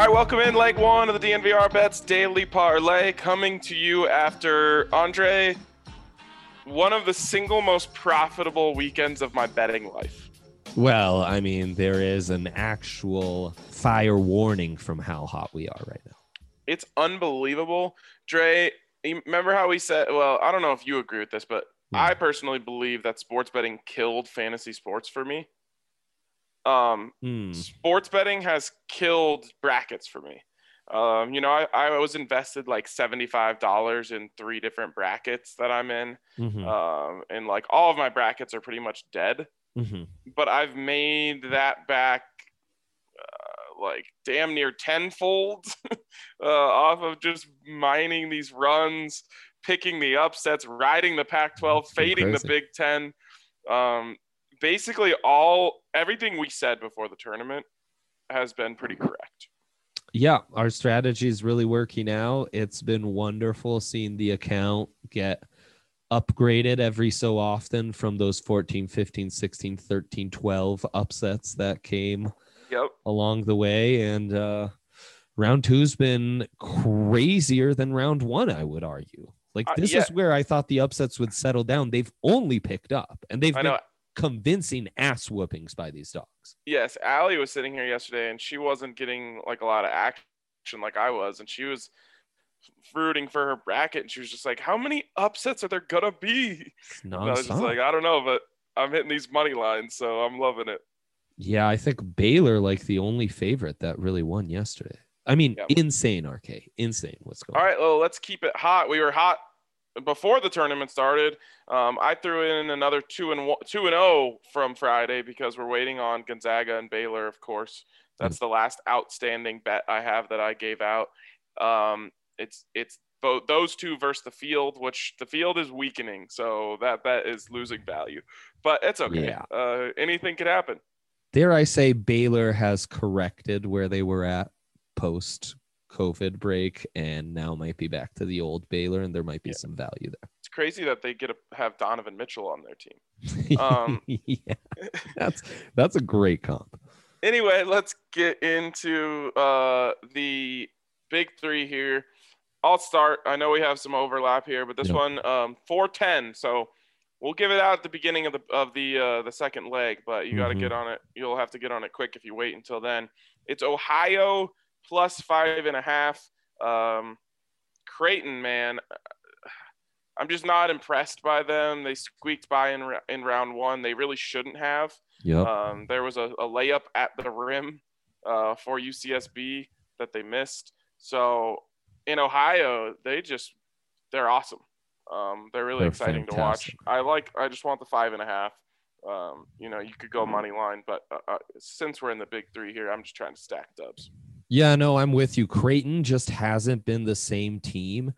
All right, welcome in leg one of the DNVR Bets Daily Parlay, coming to you after Andre, one of the single most profitable weekends of my betting life. Well, I mean, there is an actual fire warning from how hot we are right now. It's unbelievable. Dre, you remember how we said, well, I don't know if you agree with this, but Hmm. I personally believe that sports betting killed fantasy sports for me. Um, Hmm. sports betting has killed brackets for me. Um, you know, I, I was invested like $75 in three different brackets that I'm in. Mhm. Um, and like all of my brackets are pretty much dead, Mhm. but I've made that back like damn near tenfold uh, off of just mining these runs, picking the upsets, riding the Pac 12, It's fading the. Big Ten. Um, basically, all everything we said before the tournament has been pretty correct. Yeah, our strategy is really working out. It's been wonderful seeing the account get upgraded every so often from those 14, 15, 16, 13, 12 upsets that came Yep. along the way. And uh, round two's been crazier than round one, I would argue. Like, Uh, this yeah. is where I thought the upsets would settle down. They've only picked up, and they've been convincing ass whoopings by these dogs. Yes, Allie was sitting here yesterday and she wasn't getting like a lot of action like I was, and she was rooting for her bracket, and she was just like, "How many upsets are there gonna be?" I was just like, "I don't know, but I'm hitting these money lines, so I'm loving it." Yeah, I think Baylor like the only favorite that really won yesterday. I mean, Yeah. insane, RK, insane. What's going? On? All right, well, let's keep it hot. We were hot before the tournament started. Um, I threw in another two and one, two and zero from Friday because we're waiting on Gonzaga and Baylor, of course. That's the last outstanding bet I have that I gave out. Um, it's it's both those two versus the field, which the field is weakening, so that bet is losing value. But it's okay. Yeah. Uh, anything could happen. Dare I say Baylor has corrected where they were at post COVID break, and now might be back to the old Baylor, and there might be Yeah. some value there. It's crazy that they get to have Donovan Mitchell on their team. Um, yeah, that's that's a great comp. anyway, let's get into uh, the big three here. I'll start. I know we have some overlap here, but this Yep. one, um, 410. So we'll give it out at the beginning of the of the uh, the second leg, but you got to Mhm. get on it. You'll have to get on it quick if you wait until then. It's Ohio plus five and a half. Um, Creighton, man, I'm just not impressed by them. They squeaked by in in round one. They really shouldn't have. Yep. Um, there was a, a layup at the rim uh, for UCSB that they missed. So in Ohio, they just they're awesome. Um, they're really They're exciting to watch. I like. I just want the five and a half. Um, you know, you could go money line, but uh, uh, since we're in the big three here, I'm just trying to stack dubs. Yeah, no, I'm with you. Creighton just hasn't been the same team.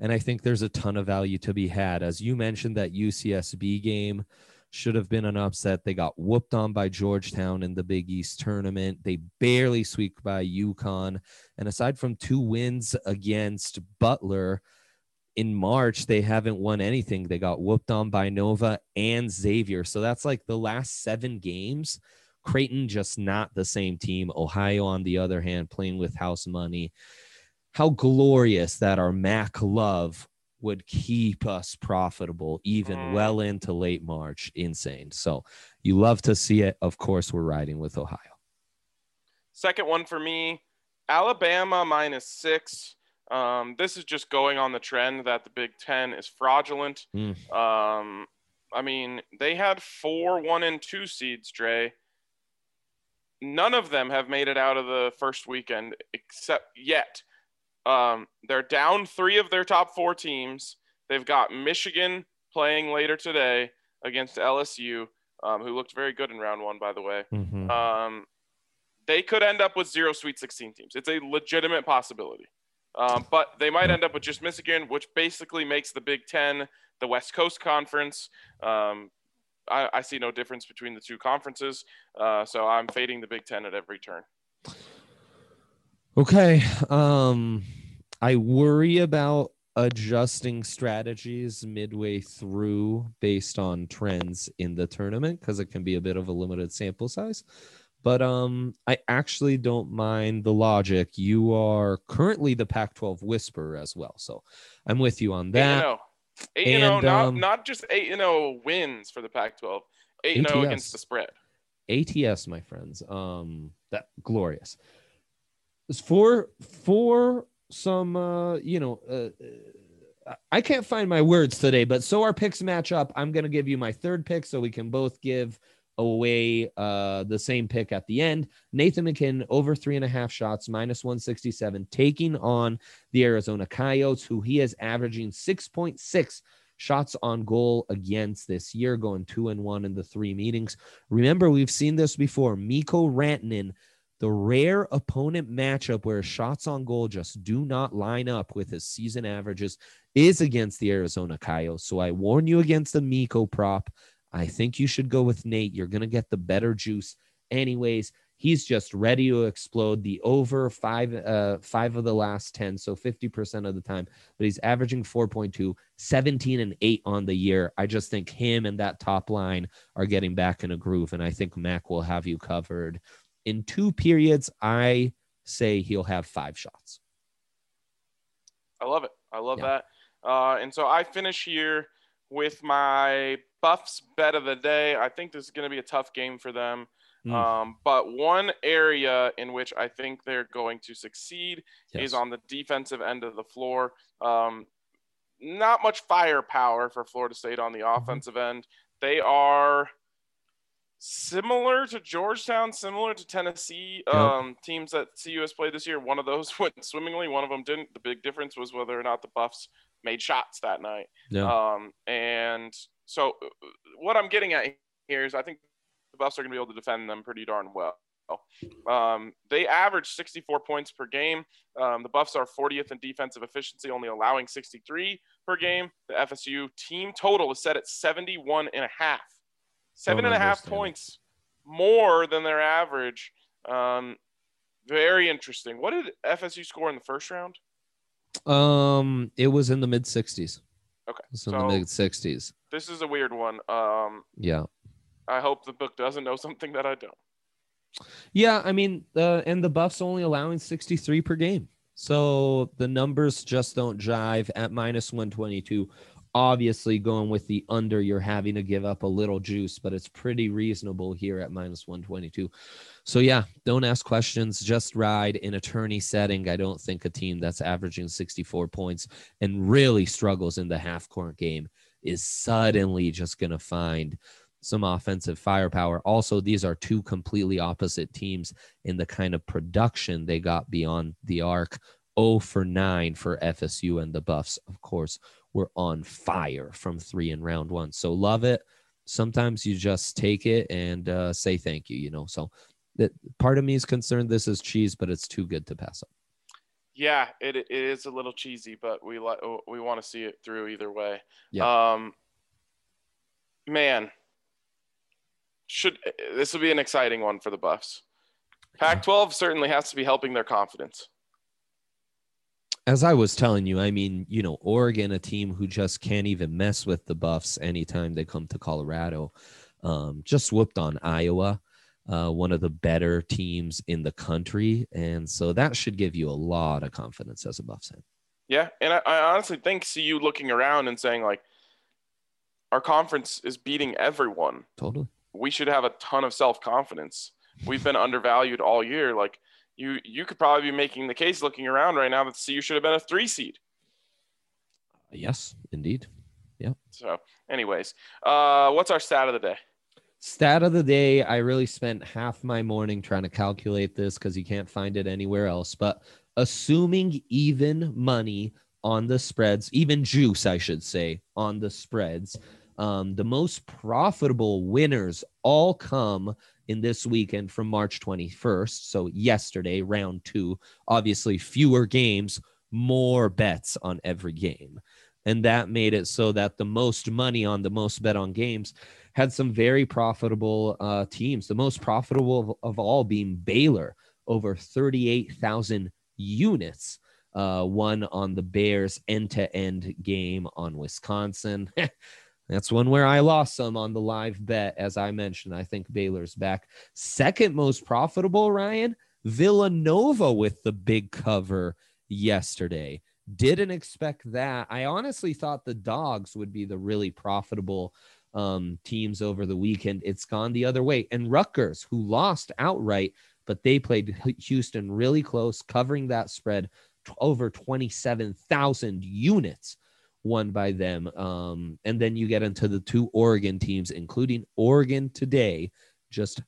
And I think there's a ton of value to be had. As you mentioned, that UCSB game should have been an upset. They got whooped on by Georgetown in the Big East tournament. They barely squeaked by UConn. And aside from two wins against Butler in March, they haven't won anything. They got whooped on by Nova and Xavier. So that's like the last seven games. Creighton just not the same team. Ohio, on the other hand, playing with house money. How glorious that our Mac love would keep us profitable even Mm. well into late March. Insane. So you love to see it. Of course, we're riding with Ohio. Second one for me, Alabama minus six. Um, this is just going on the trend that the Big Ten is fraudulent. Mm. Um, I mean, they had four one and two seeds, Dre. None of them have made it out of the first weekend except yet. Um, they're down three of their top four teams. They've got Michigan playing later today against LSU, um, who looked very good in round one, by the way. Mhm. Um, they could end up with zero Sweet 16 teams. It's a legitimate possibility. Um, but they might end up with just Michigan, which basically makes the Big Ten the West Coast Conference. Um, I, I see no difference between the two conferences. Uh, so I'm fading the Big Ten at every turn. Okay. Um, I worry about adjusting strategies midway through based on trends in the tournament because it can be a bit of a limited sample size. But um, I actually don't mind the logic. You are currently the Pac-12 whisperer as well, so I'm with you on that. Eight and zero. And, Not um, not just eight and zero wins for the Pac-12. Eight and zero ATS. against the spread. ATS, my friends. Um, that glorious. For for some, uh, you know, uh, uh, I can't find my words today, but so our picks match up. I'm gonna give you my third pick, so we can both give away uh the same pick at the end. Nathan MacKinnon over three and a half shots, minus 167, taking on the Arizona Coyotes, who he is averaging 6.6 shots on goal against this year, going two and one in the three meetings. Remember, we've seen this before. Mikko Rantanen, the rare opponent matchup where shots on goal just do not line up with his season averages, is against the Arizona Coyotes. So I warn you against the Mikko prop. I think you should go with Nate. You're going to get the better juice. Anyways, he's just ready to explode the over five uh five of the last 10 so 50% of the time but he's averaging 4.2 17 and 8 on the year i just think him and that top line are getting back in a groove and i think mac will have you covered in two periods i say he'll have five shots I love it. I love Yeah. that. Uh, and so I finish here with my Buffs bet of the day. I think this is going to be a tough game for them. Mm. Um, but one area in which I think they're going to succeed Yes. is on the defensive end of the floor. Um, not much firepower for Florida State on the Mm-hmm. offensive end. They are similar to Georgetown, similar to Tennessee Yep. um, teams that CU has played this year. One of those went swimmingly, one of them didn't. The big difference was whether or not the Buffs made shots that night. yeah. Um, and so, uh, what I'm getting at here is I think the Buffs are going to be able to defend them pretty darn well. Um, they average 64 points per game. Um, the Buffs are 40th in defensive efficiency, only allowing 63 per game. The FSU team total is set at 71 and a half. Seven and a half points more than their average. Um, very interesting. What did FSU score in the first round? um it was in the mid 60s Okay, it's in so- the mid 60s This is a weird one. Um, yeah I hope the book doesn't know something that I don't. Yeah, I mean, uh, and the Buffs only allowing 63 per game. So the numbers just don't jive at minus 122. Obviously, going with the under, you're having to give up a little juice, but it's pretty reasonable here at minus 122. So, yeah, don't ask questions, just ride in a tourney setting. I don't think a team that's averaging 64 points and really struggles in the half court game is suddenly just going to find some offensive firepower. Also, these are two completely opposite teams in the kind of production they got beyond the arc. 0 for 9 for FSU and the Buffs, of course, were on fire from three in round one. So love it. Sometimes you just take it and uh, say thank you, you know. So that part of me is concerned this is cheese, but it's too good to pass up. Yeah, it, it is a little cheesy, but we li- we want to see it through either way. Yeah. Um, man, should this will be an exciting one for the Buffs. Pac-12 certainly has to be helping their confidence. As I was telling you, I mean, you know, Oregon, a team who just can't even mess with the Buffs anytime they come to Colorado, um, just whooped on Iowa, uh, one of the better teams in the country, and so that should give you a lot of confidence as a Buffs fan. Yeah, and I, I honestly think CU looking around and saying like, our conference is beating everyone. Totally. we should have a ton of self confidence. We've been undervalued all year. Like you, you could probably be making the case looking around right now that CU should have been a three seed. Yes, indeed. Yeah. So, anyways, uh, what's our stat of the day? Stat of the day. I really spent half my morning trying to calculate this because you can't find it anywhere else. But assuming even money on the spreads, even juice, I should say, on the spreads. Um, the most profitable winners all come in this weekend from March 21st. So, yesterday, round two, obviously, fewer games, more bets on every game. And that made it so that the most money on the most bet on games had some very profitable uh, teams. The most profitable of, of all being Baylor, over 38,000 units. Uh, one on the Bears end to end game on Wisconsin. That's one where I lost some on the live bet. As I mentioned, I think Baylor's back. Second most profitable, Ryan, Villanova with the big cover yesterday. Didn't expect that. I honestly thought the dogs would be the really profitable um, teams over the weekend. It's gone the other way. And Rutgers, who lost outright, but they played Houston really close, covering that spread over 27,000 units won by them. Um, and then you get into the two Oregon teams, including Oregon today, just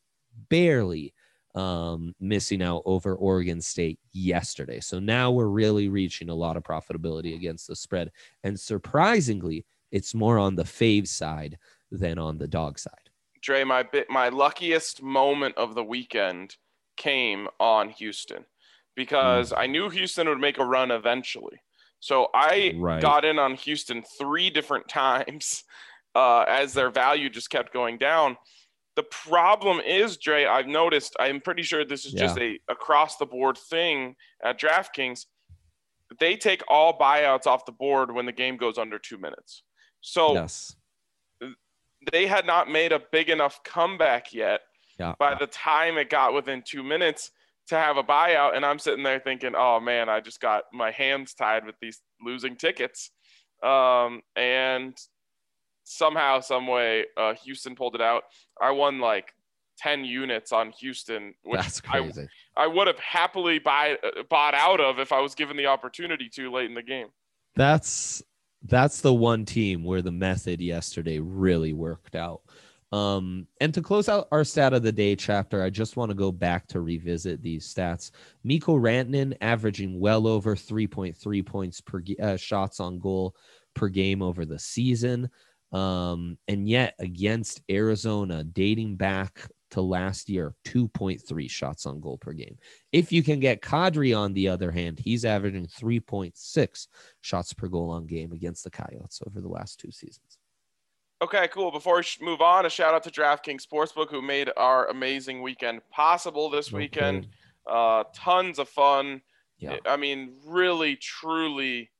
barely um, missing out over Oregon State yesterday. So now we're really reaching a lot of profitability against the spread. And surprisingly, it's more on the fave side than on the dog side. Dre, my bit, my luckiest moment of the weekend came on Houston because mm. I knew Houston would make a run eventually. So I right. got in on Houston three different times uh, as their value just kept going down. The problem is, Dre, I've noticed, I'm pretty sure this is yeah. just a across the board thing at DraftKings. They take all buyouts off the board when the game goes under two minutes. So yes. they had not made a big enough comeback yet. Yeah. By the time it got within two minutes, to have a buyout and i'm sitting there thinking oh man i just got my hands tied with these losing tickets. Um, and somehow some way uh, houston pulled it out. I won like 10 units on houston which That's crazy. i, I would have happily buy, uh, bought out of if i was given the opportunity to late in the game. That's that's the one team where the method yesterday really worked out um, and to close out our stat of the day chapter, I just want to go back to revisit these stats. Mikko Rantanen averaging well over 3.3 points per uh, shots on goal per game over the season. Um, and yet against Arizona, dating back to last year, 2.3 shots on goal per game. If you can get Kadri on the other hand, he's averaging 3.6 shots per goal on game against the Coyotes over the last two seasons. Okay, cool. Before we move on, a shout out to DraftKings Sportsbook who made our amazing weekend possible this weekend. Uh, tons of fun. Yeah. I mean, really, truly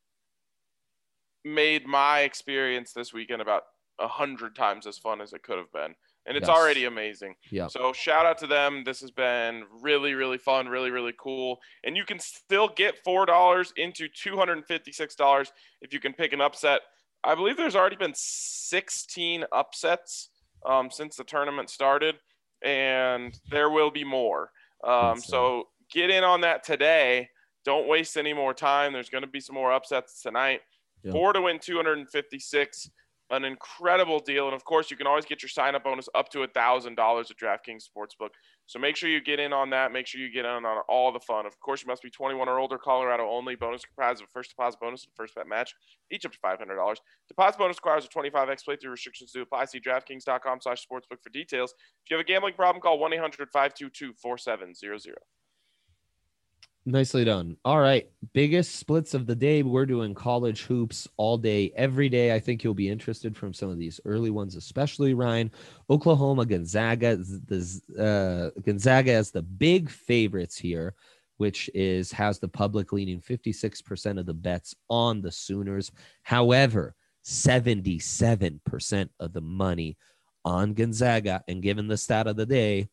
made my experience this weekend about a hundred times as fun as it could have been. And it's yes. already amazing. Yeah. So shout out to them. This has been really, really fun, really, really cool. And you can still get four dollars into two hundred and fifty-six dollars if you can pick an upset. I believe there's already been 16 upsets um, since the tournament started, and there will be more. Um, so get in on that today. Don't waste any more time. There's going to be some more upsets tonight. Yep. Four to win 256 an incredible deal. And of course, you can always get your sign up bonus up to a $1,000 at DraftKings Sportsbook. So make sure you get in on that. Make sure you get in on all the fun. Of course, you must be 21 or older, Colorado only. Bonus comprised of a first deposit bonus and first bet match, each up to $500. Deposit bonus requires a 25x playthrough. Restrictions do apply. See DraftKings.com slash sportsbook for details. If you have a gambling problem, call 1 800 522 4700. Nicely done. All right. Biggest splits of the day. We're doing college hoops all day, every day. I think you'll be interested from some of these early ones, especially Ryan. Oklahoma, Gonzaga, the uh, Gonzaga as the big favorites here, which is has the public leaning 56% of the bets on the Sooners. However, 77% of the money on Gonzaga. And given the stat of the day,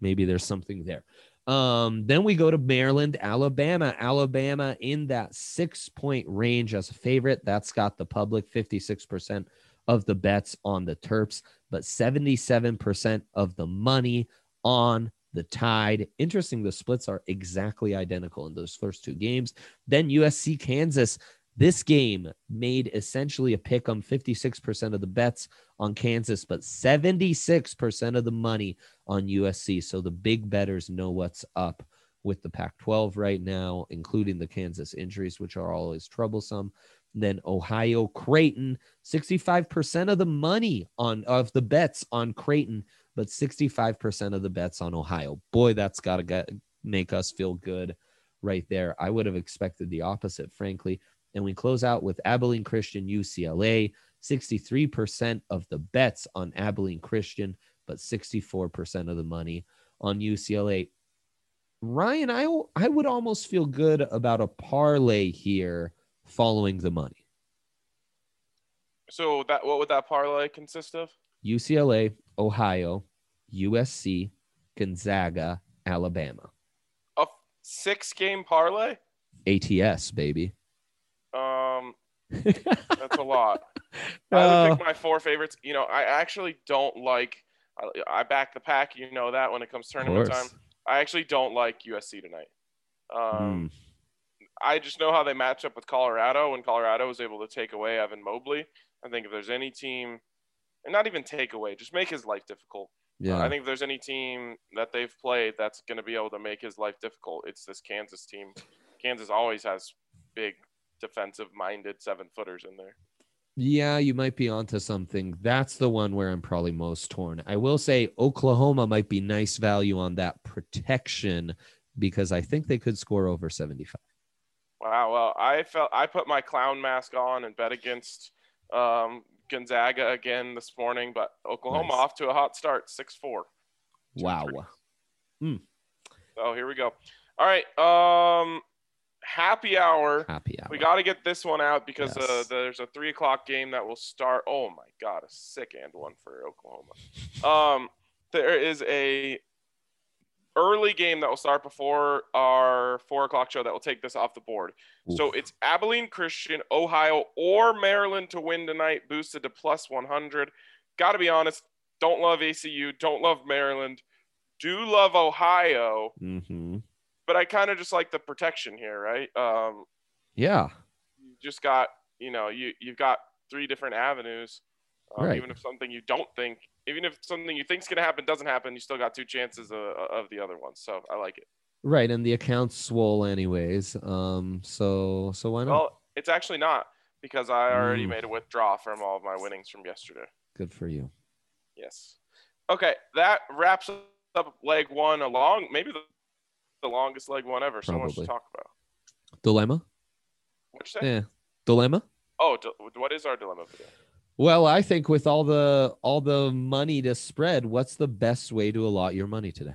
maybe there's something there. Um, then we go to Maryland, Alabama. Alabama in that six point range as a favorite. That's got the public 56% of the bets on the Terps, but 77% of the money on the Tide. Interesting, the splits are exactly identical in those first two games. Then USC, Kansas. This game made essentially a pick on 56% of the bets on Kansas, but 76% of the money on USC. So the big bettors know what's up with the Pac 12 right now, including the Kansas injuries, which are always troublesome. Then Ohio Creighton, 65% of the money on of the bets on Creighton, but 65% of the bets on Ohio. Boy, that's got to make us feel good right there. I would have expected the opposite, frankly. And we close out with Abilene Christian UCLA, 63% of the bets on Abilene Christian, but 64% of the money on UCLA. Ryan, I, I would almost feel good about a parlay here following the money. So that what would that parlay consist of? UCLA, Ohio, USC, Gonzaga, Alabama. A six game parlay? ATS, baby. Um that's a lot. I would pick uh, my four favorites. You know, I actually don't like I, I back the pack, you know that when it comes tournament time. I actually don't like USC tonight. Um, mm. I just know how they match up with Colorado, and Colorado was able to take away Evan Mobley. I think if there's any team, and not even take away, just make his life difficult. Yeah. Uh, I think if there's any team that they've played that's going to be able to make his life difficult, it's this Kansas team. Kansas always has big defensive minded seven footers in there. Yeah, you might be onto something. That's the one where I'm probably most torn. I will say Oklahoma might be nice value on that protection because I think they could score over 75. Wow. Well, I felt I put my clown mask on and bet against um, Gonzaga again this morning, but Oklahoma nice. off to a hot start, six four. Wow. Mm. So here we go. All right. Um, happy hour. Happy hour. We got to get this one out because uh, yes. uh, there's a three o'clock game that will start. Oh my God, a sick and one for Oklahoma. um, there is a early game that will start before our four o'clock show that will take this off the board. Oof. So it's Abilene Christian, Ohio, or Maryland to win tonight, boosted to plus 100. Got to be honest, don't love ACU, don't love Maryland, do love Ohio. Mm-hmm but I kind of just like the protection here, right? Um, yeah. You just got, you know, you you've got three different avenues. Um, right. Even if something you don't think, even if something you think's gonna happen doesn't happen, you still got two chances of, of the other ones. So I like it. Right, and the account's swole anyways. Um, so so why not? Well, it's actually not because I already mm. made a withdrawal from all of my winnings from yesterday. Good for you. Yes. Okay, that wraps up leg one along. Maybe the the longest leg one ever. So much to talk about. Dilemma. What you say? Yeah. Dilemma. Oh, what is our dilemma today? Well, I think with all the all the money to spread, what's the best way to allot your money today?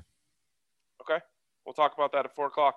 Okay, we'll talk about that at four o'clock.